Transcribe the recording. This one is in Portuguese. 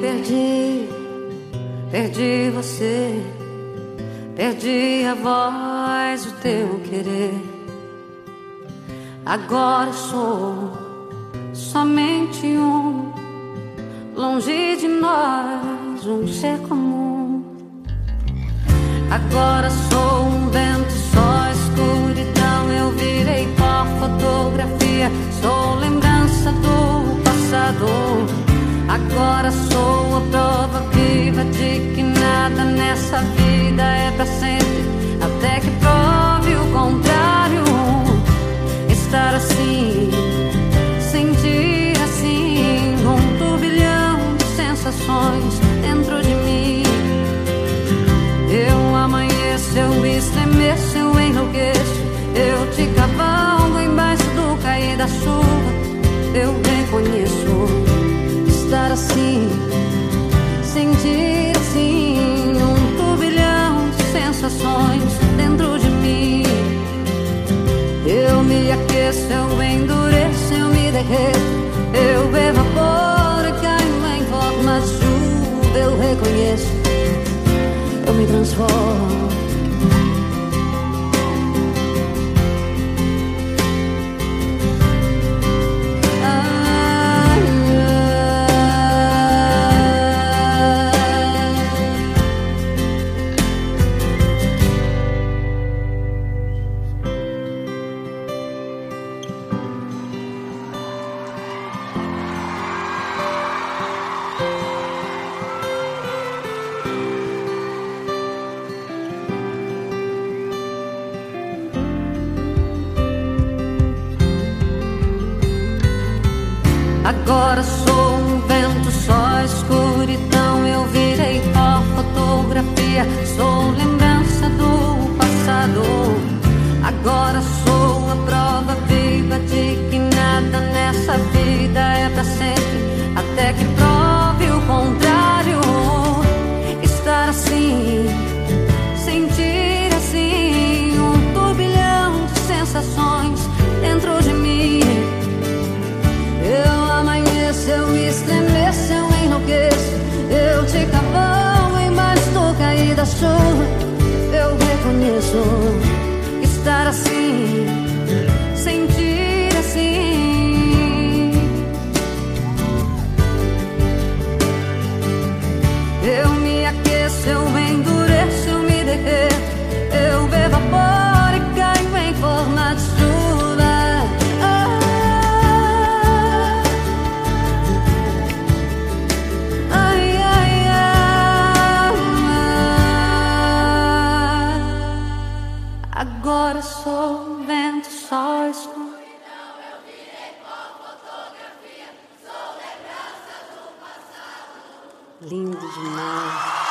perdi, perdi você, perdi a voz, o teu querer. Agora sou somente um, longe de nós, um ser comum. Agora sou nessa vida é pra sempre. Até que prove o contrário. Estar assim, sentir assim, um turbilhão de sensações dentro de mim. Eu amanheço, eu estremeço, eu enlouqueço. Eu te cavalgo embaixo do cair da chuva. Chuva. Eu reconheço, eu me transformo. Agora sou um vento, só escuridão. Eu virei pó, fotografia, sou lembrança do passado. Agora sou amanheço, eu estremeço, eu enlouqueço. Eu te cavalo embaixo do cair da chuva. Eu reconheço estar assim, escuro. Lindo demais.